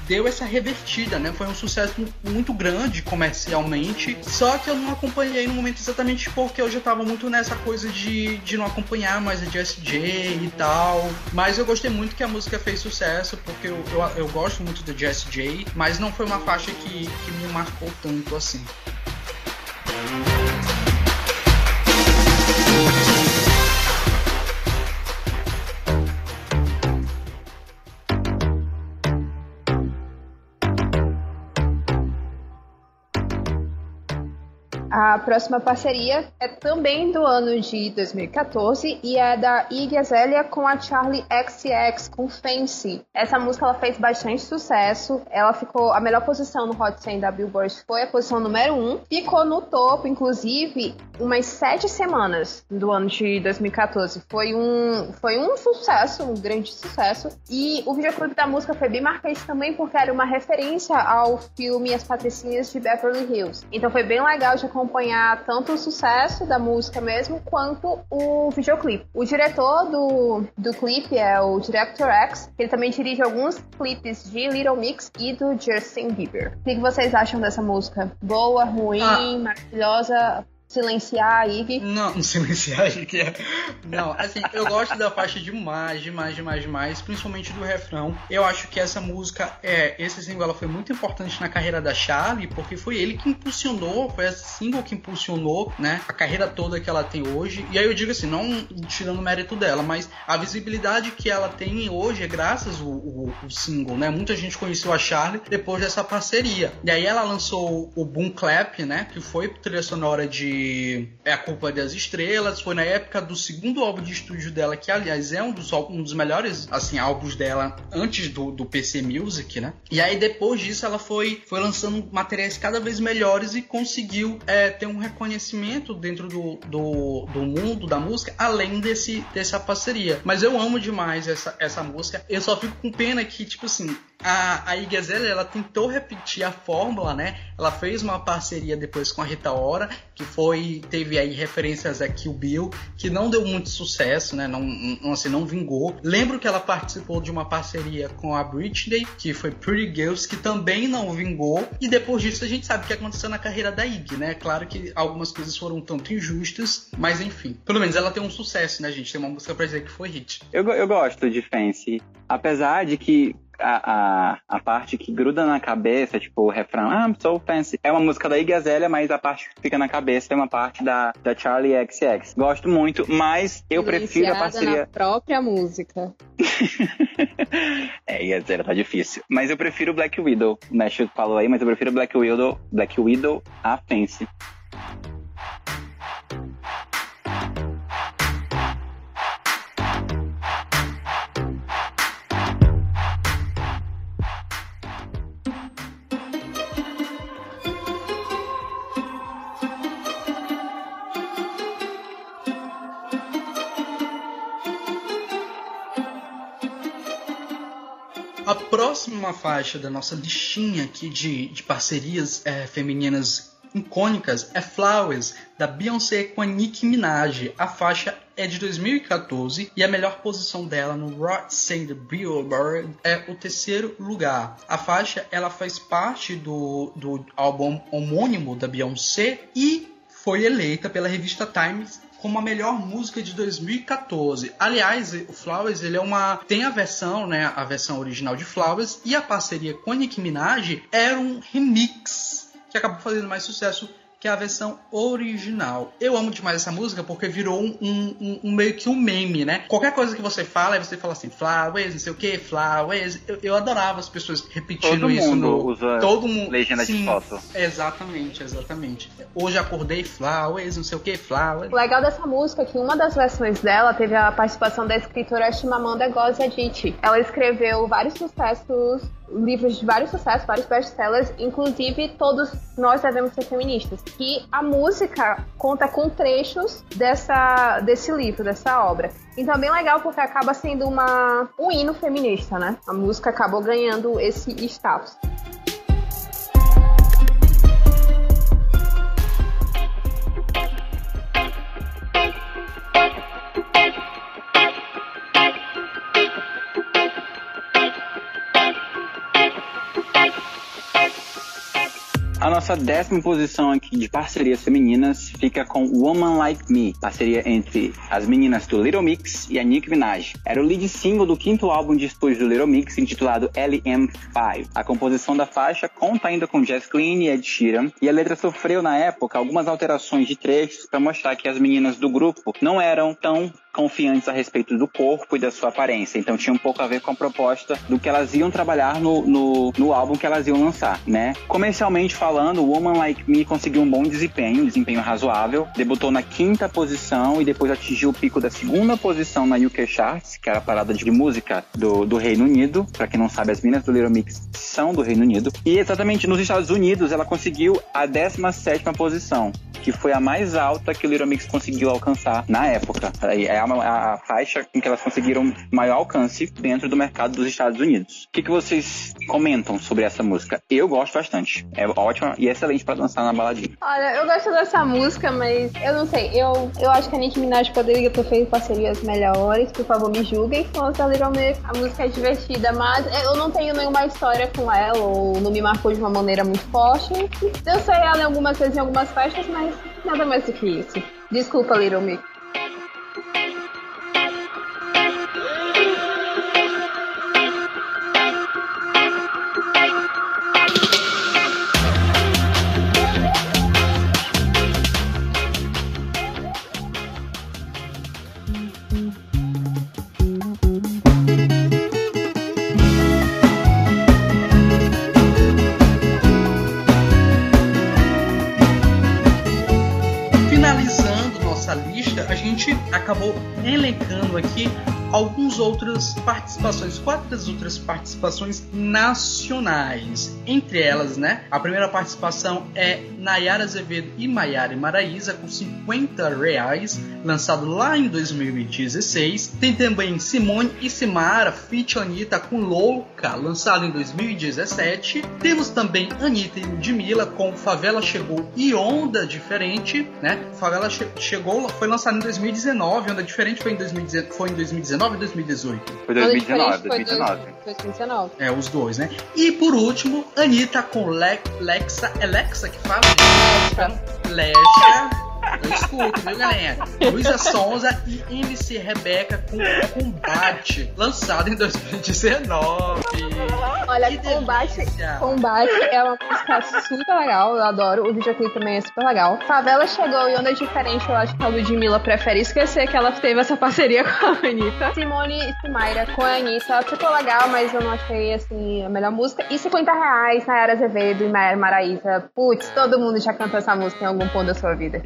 deu essa revertida, né? Foi um sucesso muito grande comercialmente. Só que eu não acompanhei no momento exatamente porque eu já tava muito nessa coisa de, de não acompanhar mais a Jessie J e tal. Mas eu gostei muito que a música fez sucesso, porque eu, eu, eu gosto muito da Jessie J, mas não foi uma faixa que, que me marcou tanto assim. A próxima parceria é também do ano de 2014 e é da Iggy Azalea com a Charlie XCX com Fancy. Essa música ela fez bastante sucesso. Ela ficou a melhor posição no Hot 100 da Billboard foi a posição número 1. Ficou no topo, inclusive, umas sete semanas do ano de 2014. Foi um foi um sucesso, um grande sucesso. E o videoclipe da música foi bem marcante também porque era uma referência ao filme As Patricinhas de Beverly Hills. Então foi bem legal de acompanhar acompanhar tanto o sucesso da música mesmo, quanto o videoclipe. O diretor do, do clipe é o Director X, ele também dirige alguns clipes de Little Mix e do Justin Bieber. O que vocês acham dessa música? Boa, ruim, ah. maravilhosa? Silenciar a Ivy. Não, silenciar a. É. Não, assim, eu gosto da faixa demais, demais, demais, demais, principalmente do refrão. Eu acho que essa música, é, esse single ela foi muito importante na carreira da Charlie, porque foi ele que impulsionou, foi esse single que impulsionou, né, a carreira toda que ela tem hoje. E aí eu digo assim, não tirando o mérito dela, mas a visibilidade que ela tem hoje é graças ao, ao, ao single, né? Muita gente conheceu a Charlie depois dessa parceria. E aí ela lançou o Boom Clap, né, que foi trilha sonora de é a Culpa das Estrelas. Foi na época do segundo álbum de estúdio dela, que aliás é um dos, um dos melhores assim, álbuns dela antes do, do PC Music, né? E aí depois disso ela foi, foi lançando materiais cada vez melhores e conseguiu é, ter um reconhecimento dentro do, do, do, mundo da música, além desse, dessa parceria. Mas eu amo demais essa, essa música. Eu só fico com pena que, tipo assim, a, a Igazela, ela tentou repetir a fórmula, né? Ela fez uma parceria depois com a Rita Ora, que foi teve aí referências a Kill Bill, que não deu muito sucesso, né? Não, não assim, não vingou. Lembro que ela participou de uma parceria com a Britney, que foi Pretty Girls, que também não vingou. E depois disso a gente sabe o que aconteceu na carreira da Iggy, né? Claro que algumas coisas foram tanto injustas, mas enfim. Pelo menos ela tem um sucesso, né, gente? Tem uma música pra dizer que foi hit. Eu, eu gosto de Fancy. Apesar de que a, a, a, parte que gruda na cabeça, tipo o refrão, ah, I'm so fancy, é uma música da Iggy Azalea, mas a parte que fica na cabeça é uma parte da, da Charlie XX. Gosto muito, mas eu prefiro a parceria... na própria música. é, Iggy Azalea tá difícil. Mas eu prefiro Black Widow, o Nash falou aí, mas eu prefiro Black Widow, Black Widow a Fancy. Próxima faixa da nossa listinha aqui de, de parcerias é, femininas icônicas é Flowers, da Beyoncé com a Nicki Minaj. A faixa é de 2014 e a melhor posição dela no Rock Sand Billboard é o terceiro lugar. A faixa ela faz parte do, do álbum homônimo da Beyoncé e foi eleita pela revista Times como a melhor música de 2014. Aliás, o Flowers ele é uma tem a versão, né, a versão original de Flowers e a parceria com Nicki Minaj era um remix que acabou fazendo mais sucesso que é a versão original. Eu amo demais essa música porque virou um, um, um, meio que um meme, né? Qualquer coisa que você fala, aí você fala assim, flowers, não sei o que, flowers. Eu, eu adorava as pessoas repetindo Todo isso mundo no. Usa Todo mundo. Legenda Sim, de foto. Exatamente, exatamente. Hoje acordei flowers, não sei o que, flowers. O legal dessa música é que uma das versões dela teve a participação da escritora Chimamanda Ngozi Adichie. Ela escreveu vários sucessos livros de vários sucessos, vários best-sellers, inclusive todos nós devemos ser feministas. Que a música conta com trechos dessa, desse livro, dessa obra. Então é bem legal porque acaba sendo uma, um hino feminista, né? A música acabou ganhando esse status. Nossa décima posição aqui de parcerias femininas fica com Woman Like Me, parceria entre as meninas do Little Mix e a Nicki Minaj. Era o lead single do quinto álbum de estúdio do Little Mix, intitulado LM5. A composição da faixa conta ainda com Jess Clean e Ed Sheeran, e a letra sofreu na época algumas alterações de trechos para mostrar que as meninas do grupo não eram tão confiantes a respeito do corpo e da sua aparência. Então tinha um pouco a ver com a proposta do que elas iam trabalhar no, no, no álbum que elas iam lançar, né? Comercialmente falando, Woman Like Me conseguiu um bom desempenho, um desempenho razoável. Debutou na quinta posição e depois atingiu o pico da segunda posição na UK Charts, que era a parada de música do, do Reino Unido. Para quem não sabe, as minas do Little Mix são do Reino Unido. E exatamente nos Estados Unidos, ela conseguiu a 17 posição, que foi a mais alta que o Little Mix conseguiu alcançar na época. É uma, a faixa com que elas conseguiram maior alcance dentro do mercado dos Estados Unidos. O que, que vocês comentam sobre essa música? Eu gosto bastante. É ótima e excelente para dançar na baladinha. Olha, eu gosto dessa música, mas eu não sei. Eu, eu acho que a Nicki Minaj poderia ter feito parcerias melhores. Por favor, me julguem. Nossa, Little Mix, a música é divertida, mas eu não tenho nenhuma história com ela ou não me marcou de uma maneira muito forte. Eu sei ela em algumas vezes em algumas faixas, mas nada mais do que isso. Desculpa, Little Mix. Aqui algumas outras participações, quatro outras participações nacionais. Entre elas, né? A primeira participação é Nayara Azevedo e Maiara Maraíza com 50 reais, lançado lá em 2016. Tem também Simone e Simara, Fit Anitta com Louca, lançado em 2017. Temos também Anitta e Ludmilla com Favela Chegou e Onda Diferente, né? Favela che Chegou foi lançado em 2019, Onda Diferente foi em 2019, foi em 2019 ou 2018? Foi 2019, Foi 2019. 2019. É, os dois, né? E por último, Anitta com Le Lexa. É Lexa que fala? Lexa. Eu escuto, viu, galera? Luísa Sonza e MC Rebeca com Combate, lançado em 2019. Olha, Combate, delícia. Combate é uma música super legal, eu adoro. O videoclipe também é super legal. Favela chegou e onda diferente, eu acho que a Ludmilla prefere esquecer que ela teve essa parceria com a Anitta. Simone e Simaira com a Anitta ficou legal, mas eu não achei assim a melhor música. E 50 reais, Nayara Azevedo e Maiara Maraíza. Putz, todo mundo já cantou essa música em algum ponto da sua vida.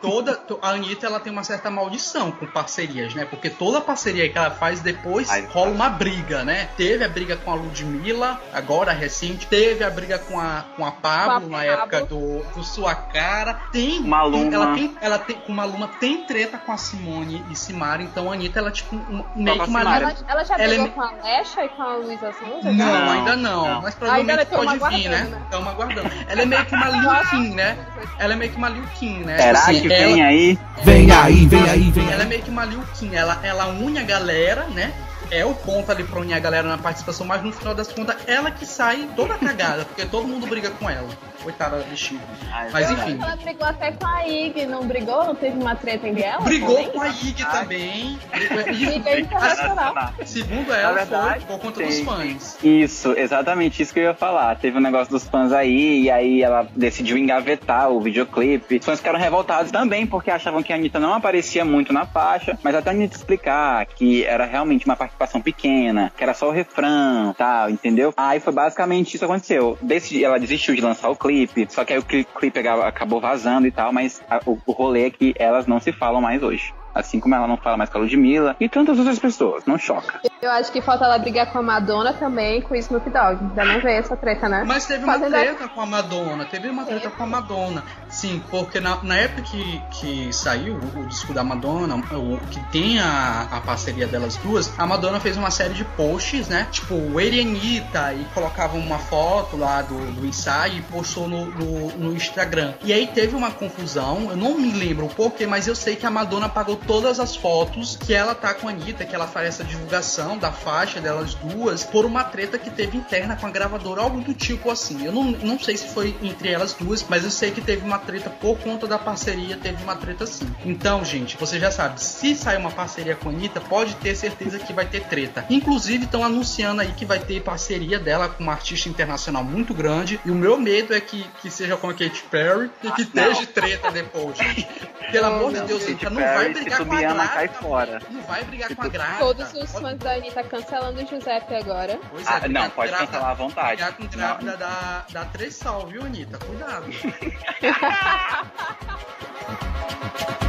Toda, to- a Anitta ela tem uma certa maldição com parcerias, né? Porque toda parceria que ela faz depois Ai, rola uma briga, né? Teve a briga com a Ludmilla, agora recente, teve a briga com a, com a Pablo na época do, do Sua Cara. Tem. Maluma. Ela tem, ela tem. Com Maluma tem treta com a Simone e Simara, então a Anitta ela tipo um, meio que uma Ela, ela já Ela é brigou com a Alexa e com a Luísa Sonza? Não? Não, ainda não, não. mas provavelmente pode vir, né? aguardando, né? Estamos aguardando. Ela é meio que uma Liu Kim, né? Ela é meio que uma Liu Kim, né? Será Assim, que ela- vem aí? Vem aí, vem aí, vem Ela é aí. meio que uma Liu Kim, ela, ela une a galera, né? É o ponto ali pra unir a galera na participação, mas no final das contas, ela que sai toda cagada, porque todo mundo briga com ela. Coitada da bichinha. Ai, Mas verdade. enfim. Ela brigou até com a Ig, não brigou? Não teve uma treta entre elas? Brigou também? com a Ig também. Briga internacional. Segundo ela, verdade, foi por conta dos tem- fãs. Isso, exatamente isso que eu ia falar. Teve um negócio dos fãs aí, e aí ela decidiu engavetar o videoclipe. Os fãs ficaram revoltados também, porque achavam que a Anitta não aparecia muito na faixa, mas até a Anitta explicar que era realmente uma participação pequena, que era só o refrão, tal, entendeu? Aí foi basicamente isso que aconteceu. Decidi, ela desistiu de lançar o clipe, só que aí o cli- clipe acabou vazando e tal, mas a- o, o rolê é que elas não se falam mais hoje. Assim como ela não fala mais com a Ludmilla e tantas outras pessoas, não choca. Eu acho que falta ela brigar com a Madonna também com o Snoop Dogg. Ainda não veio essa treta, né? Mas teve uma Fazendo a- treta com a Madonna, teve uma treta com a Madonna. Sim, porque na, na época que, que saiu o, o disco da Madonna, o que tem a, a parceria delas duas, a Madonna fez uma série de posts, né? Tipo, Anitta, e colocava uma foto lá do, do ensaio e postou no, no, no Instagram. E aí teve uma confusão, eu não me lembro o porquê, mas eu sei que a Madonna apagou todas as fotos que ela tá com a Anitta, que ela faz essa divulgação da faixa delas duas, por uma treta que teve interna com a gravadora, algo do tipo assim. Eu não, não sei se foi entre elas duas, mas eu sei que teve uma treta por conta da parceria, teve uma treta sim. Então, gente, você já sabe, se sair uma parceria com a Anitta, pode ter certeza que vai ter treta. Inclusive, estão anunciando aí que vai ter parceria dela com uma artista internacional muito grande, e o meu medo é que, que seja com a Katy Perry e que não. esteja treta depois, gente. Pelo amor de Deus, Anitta, não vai se brigar tu com a ama, cai grávida. fora. Não vai brigar Se com a tu- grávida. Todos os Pode- fãs da Anitta cancelando o Giuseppe agora. Pois é, Ah, não, pode grávida- cancelar à vontade. Brigar com grávida dá, dá três sal, viu, Anitta? Cuidado.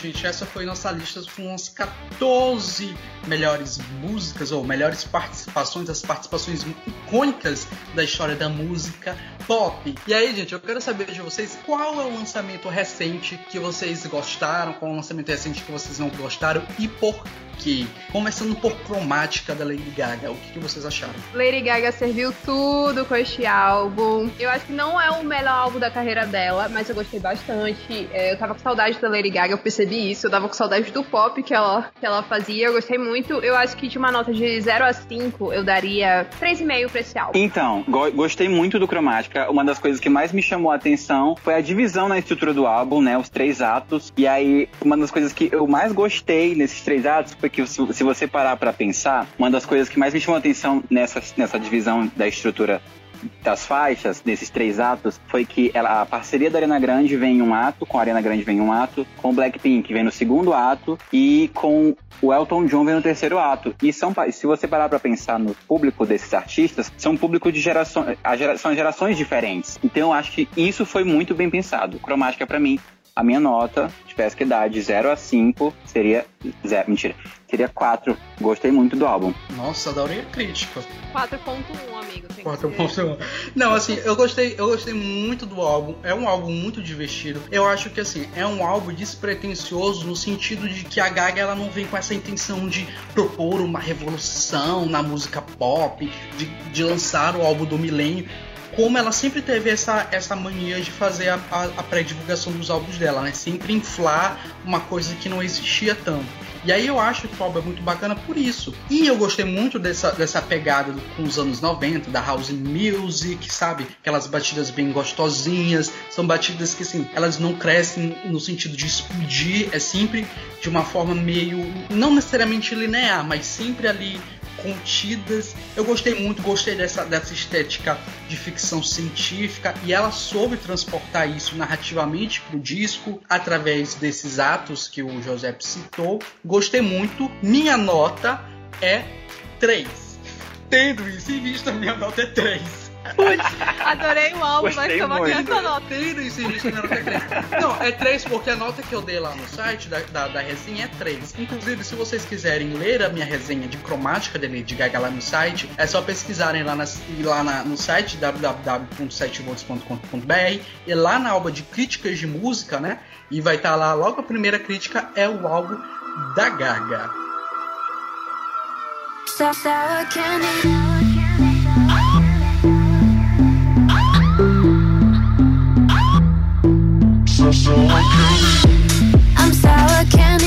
gente, essa foi nossa lista com umas 14 melhores músicas ou melhores participações, as participações icônicas da história da música pop. E aí, gente, eu quero saber de vocês qual é o lançamento recente que vocês gostaram, qual é o lançamento recente que vocês não gostaram e por quê. Começando por cromática da Lady Gaga, o que, que vocês acharam? Lady Gaga serviu tudo com este álbum. Eu acho que não é o melhor álbum da carreira dela, mas eu gostei bastante. É, eu tava com saudade da Lady Gaga, eu percebi isso. Eu tava com saudade do pop que ela, que ela fazia. Eu gostei muito. Eu acho que de uma nota de 0 a 5, eu daria 3,5 pra esse álbum. Então, go gostei muito do cromática. Uma das coisas que mais me chamou a atenção foi a divisão na estrutura do álbum, né? Os três atos. E aí, uma das coisas que eu mais gostei nesses três atos foi que se, se você parar para pensar, uma das coisas que mais me chamou a atenção nessa, nessa divisão da estrutura das faixas, nesses três atos, foi que ela, a parceria da Arena Grande vem em um ato, com a Arena Grande vem em um ato, com o Blackpink vem no segundo ato e com o Elton John vem no terceiro ato. E são, se você parar para pensar no público desses artistas, são público de gerações, são gerações diferentes. Então eu acho que isso foi muito bem pensado. Cromática para mim a minha nota, tivesse que dar de 0 a 5, seria. Zero, mentira. Seria 4. Gostei muito do álbum. Nossa, adorei a crítica. 4.1, amigo. 4.1. Não, assim, eu gostei, eu gostei muito do álbum. É um álbum muito divertido. Eu acho que assim, é um álbum despretensioso no sentido de que a Gaga ela não vem com essa intenção de propor uma revolução na música pop, de, de lançar o álbum do milênio como ela sempre teve essa, essa mania de fazer a, a, a pré-divulgação dos álbuns dela, né? Sempre inflar uma coisa que não existia tanto. E aí eu acho que o álbum é muito bacana por isso. E eu gostei muito dessa, dessa pegada do, com os anos 90, da house music, sabe? Aquelas batidas bem gostosinhas. São batidas que, assim, elas não crescem no sentido de explodir. É sempre de uma forma meio, não necessariamente linear, mas sempre ali contidas. Eu gostei muito, gostei dessa, dessa estética de ficção científica e ela soube transportar isso narrativamente para o disco através desses atos que o José citou. Gostei muito. Minha nota é 3. Tendo isso em vista, minha nota é 3. Putz, adorei o álbum, mas toma aqui essa nota. Nota é 3. Não, é 3 porque a nota que eu dei lá no site da, da, da, resenha é 3. Inclusive, se vocês quiserem ler a minha resenha de cromática de Lady Gaga lá no site, é só pesquisarem lá, nas, lá na, no site www.7volts.com.br e lá na aba de críticas de música, né? E vai estar tá lá, logo a primeira crítica é o álbum da Gaga. Sour candy. I'm sour candy,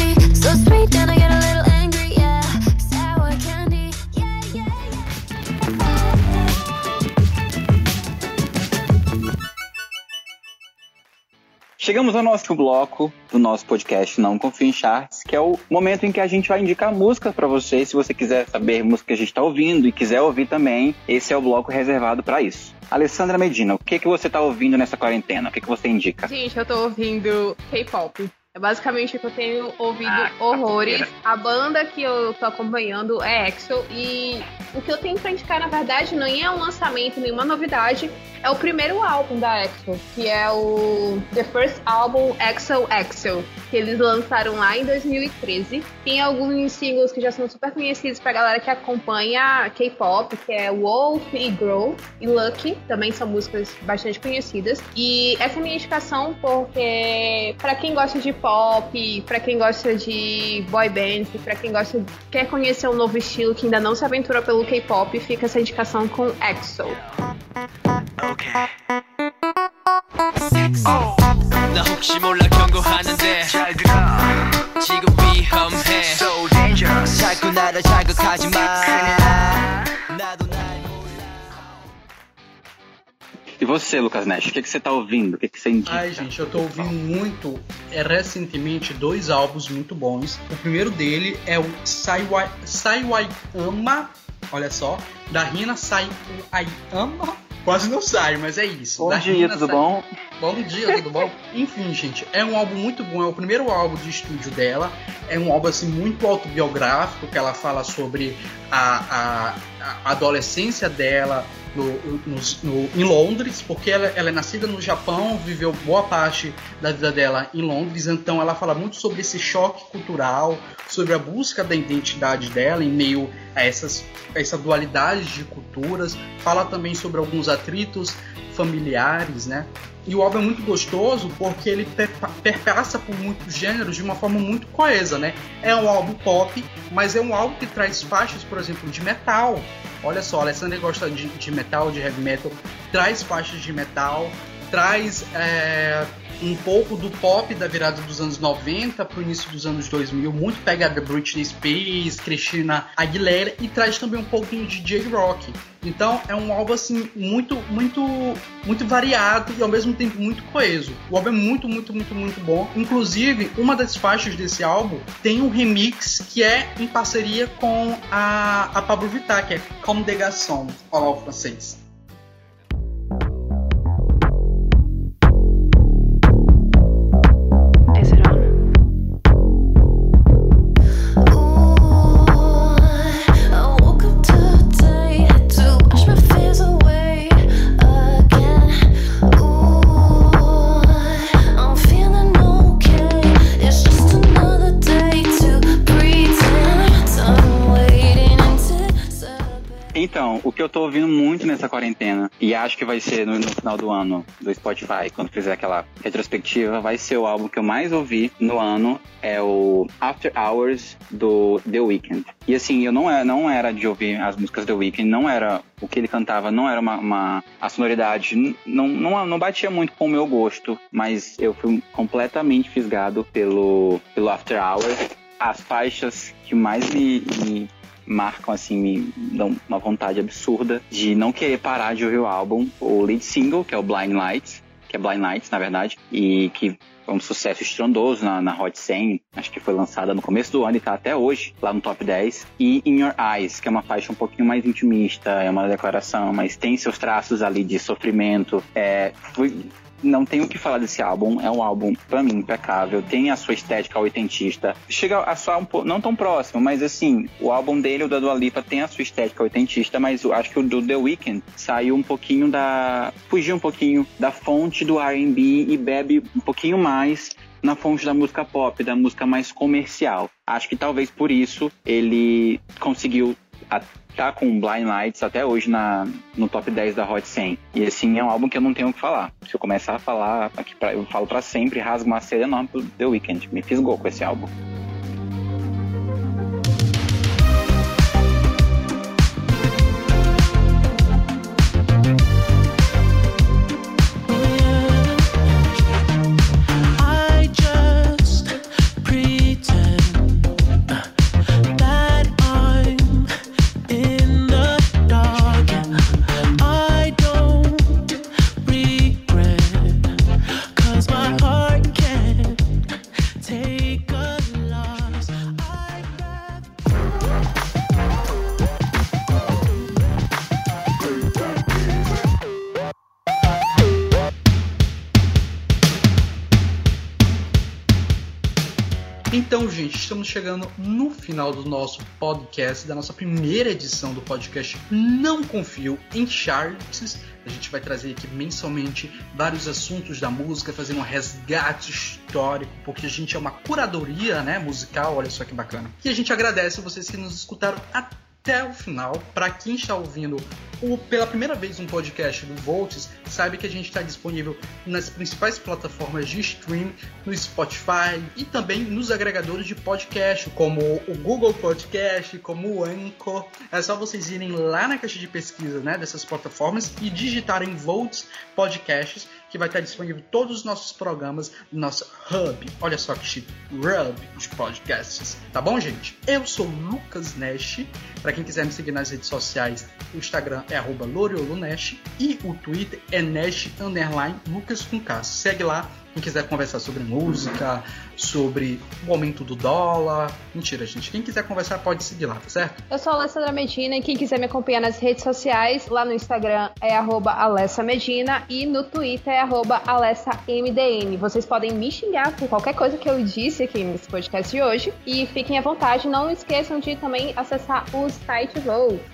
Chegamos ao nosso bloco do nosso podcast Não Confio em Charts, que é o momento em que a gente vai indicar músicas para você. Se você quiser saber música que a gente está ouvindo e quiser ouvir também, esse é o bloco reservado para isso. Alessandra Medina, o que, que você tá ouvindo nessa quarentena? O que, que você indica? Gente, eu tô ouvindo K-pop. É basicamente o que eu tenho ouvido ah, horrores. A banda que eu tô acompanhando é EXO e o que eu tenho pra indicar, na verdade, nem é um lançamento, nenhuma novidade. É o primeiro álbum da EXO, que é o The First Album EXO EXO, que eles lançaram lá em 2013. Tem alguns singles que já são super conhecidos pra galera que acompanha K-pop, que é Wolf e Grow e Lucky, também são músicas bastante conhecidas. E essa é a minha indicação porque para quem gosta de pop, para quem gosta de boy band, para quem gosta quer conhecer um novo estilo que ainda não se aventura pelo K-pop, fica essa indicação com EXO. Okay. Oh. 나 혹시 몰라 경고하는데 잘 들어 지금 위험해 So dangerous 자꾸 나를 자극하지 마 나도 e você, Lucas Nash, o que, que você tá ouvindo? O que, que você indica? Ai, gente, eu tô ouvindo muito, é, recentemente, dois álbuns muito bons. O primeiro dele é o Saiwai, Saiwai Ama, olha só, da Rina Saiwai Quase não sai, mas é isso. Bom da dia, tudo sai... bom? Bom dia, tudo bom? Enfim, gente, é um álbum muito bom. É o primeiro álbum de estúdio dela. É um álbum assim muito autobiográfico que ela fala sobre a, a a adolescência dela no, no, no, em Londres, porque ela, ela, é nascida no Japão, viveu boa parte da vida dela em Londres, então ela fala muito sobre esse choque cultural, sobre a busca da identidade dela em meio a essas, a essa dualidade de culturas, fala também sobre alguns atritos familiares, né? E o álbum é muito gostoso porque ele perpassa por muitos gêneros de uma forma muito coesa, né? É um álbum pop, mas é um álbum que traz faixas, por exemplo, de metal. Olha só, Alessandra gosta de, de metal, de heavy metal, traz faixas de metal, traz é, um pouco do pop da virada dos anos 90 para o início dos anos 2000, muito pegada Britney Spears, Christina Aguilera e traz também um pouquinho de J-Rock. Então é um álbum assim muito, muito, muito variado e ao mesmo tempo muito coeso. O álbum é muito, muito, muito, muito bom. Inclusive, uma das faixas desse álbum tem um remix que é em parceria com a, a Pablo Vittar, que é Comme des Garçons, ao francês. Que eu tô ouvindo muito nessa quarentena, e acho que vai ser no, no, final do ano do Spotify, quando fizer aquela retrospectiva, vai ser o álbum que eu mais ouvi no ano, é o After Hours do The Weeknd. E assim, eu não era, é, não era de ouvir as músicas do Weeknd, não era o que ele cantava, não era uma, uma a sonoridade, não, não, não batia muito com o meu gosto, mas eu fui completamente fisgado pelo, pelo After Hours. As faixas que mais me, me marcam, assim, me dão uma vontade absurda de não querer parar de ouvir o álbum. O lead single, que é o Blind Lights, que é Blind Lights, na verdade, e que foi um sucesso estrondoso na, na Hot 100, acho que foi lançada no começo do ano e tá até hoje lá no top 10. E In Your Eyes, que é uma faixa um pouquinho mais intimista, é uma declaração, mas tem seus traços ali de sofrimento. É, não tenho o que falar desse álbum. É um álbum, pra mim, impecável. Tem a sua estética oitentista. Chega a soar um pouco, não tão próximo, mas assim, o álbum dele, o da Dua Lipa, tem a sua estética oitentista, mas acho que o do The Weeknd saiu um pouquinho da. fugiu um pouquinho da fonte do RB e bebe um pouquinho mais na fonte da música pop, da música mais comercial. Acho que talvez por isso ele conseguiu tá com Blind Lights até hoje na, no top 10 da Hot 100. E assim, é um álbum que eu não tenho o que falar. Se eu começar a falar, aqui pra, eu falo para sempre, rasgo uma seda enorme pro The Weeknd. Me fisgou com esse álbum. Estamos chegando no final do nosso podcast, da nossa primeira edição do podcast Não Confio em Charts. A gente vai trazer aqui mensalmente vários assuntos da música, fazendo um resgate histórico, porque a gente é uma curadoria né, musical, olha só que bacana. E a gente agradece vocês que nos escutaram até até o final. Para quem está ouvindo o, pela primeira vez um podcast do Volts, sabe que a gente está disponível nas principais plataformas de stream, no Spotify e também nos agregadores de podcast, como o Google Podcast, como o Anchor. É só vocês irem lá na caixa de pesquisa né, dessas plataformas e digitarem Volts Podcasts que vai estar disponível todos os nossos programas no nosso Hub. Olha só que chique, Hub de podcasts. Tá bom, gente? Eu sou Lucas Nash. Para quem quiser me seguir nas redes sociais, o Instagram é @loriolunash e o Twitter é Nash Lucas com K. Segue lá Quem quiser conversar sobre música, sobre o aumento do dólar. Mentira, gente. Quem quiser conversar pode seguir lá, tá certo? Eu sou a Alessandra Medina e quem quiser me acompanhar nas redes sociais, lá no Instagram é Alessa Medina e no Twitter é AlessaMDN. Vocês podem me xingar por qualquer coisa que eu disse aqui nesse podcast de hoje. E fiquem à vontade, não esqueçam de também acessar o site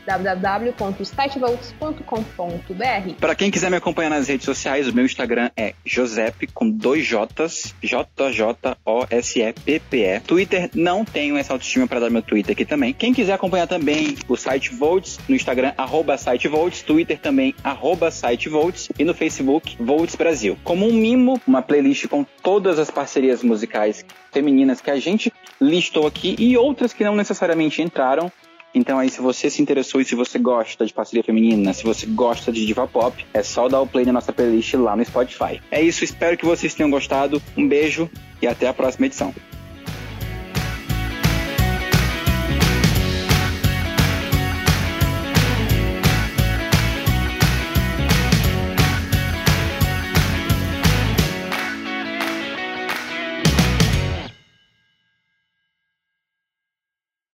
www.sitevotes.com.br. Para quem quiser me acompanhar nas redes sociais, o meu Instagram é Josep com dois J's, J-J-O-S-E-P-P-E. Twitter, não tenho essa autoestima para dar meu Twitter aqui também. Quem quiser acompanhar também o site Volts, no Instagram, arroba site Volts, Twitter também, arroba site Volts, e no Facebook, Volts Brasil. Como um mimo, uma playlist com todas as parcerias musicais femininas que a gente listou aqui e outras que não necessariamente entraram então aí, se você se interessou e se você gosta de parceria feminina, se você gosta de diva pop, é só dar o play na nossa playlist lá no Spotify. É isso, espero que vocês tenham gostado. Um beijo e até a próxima edição.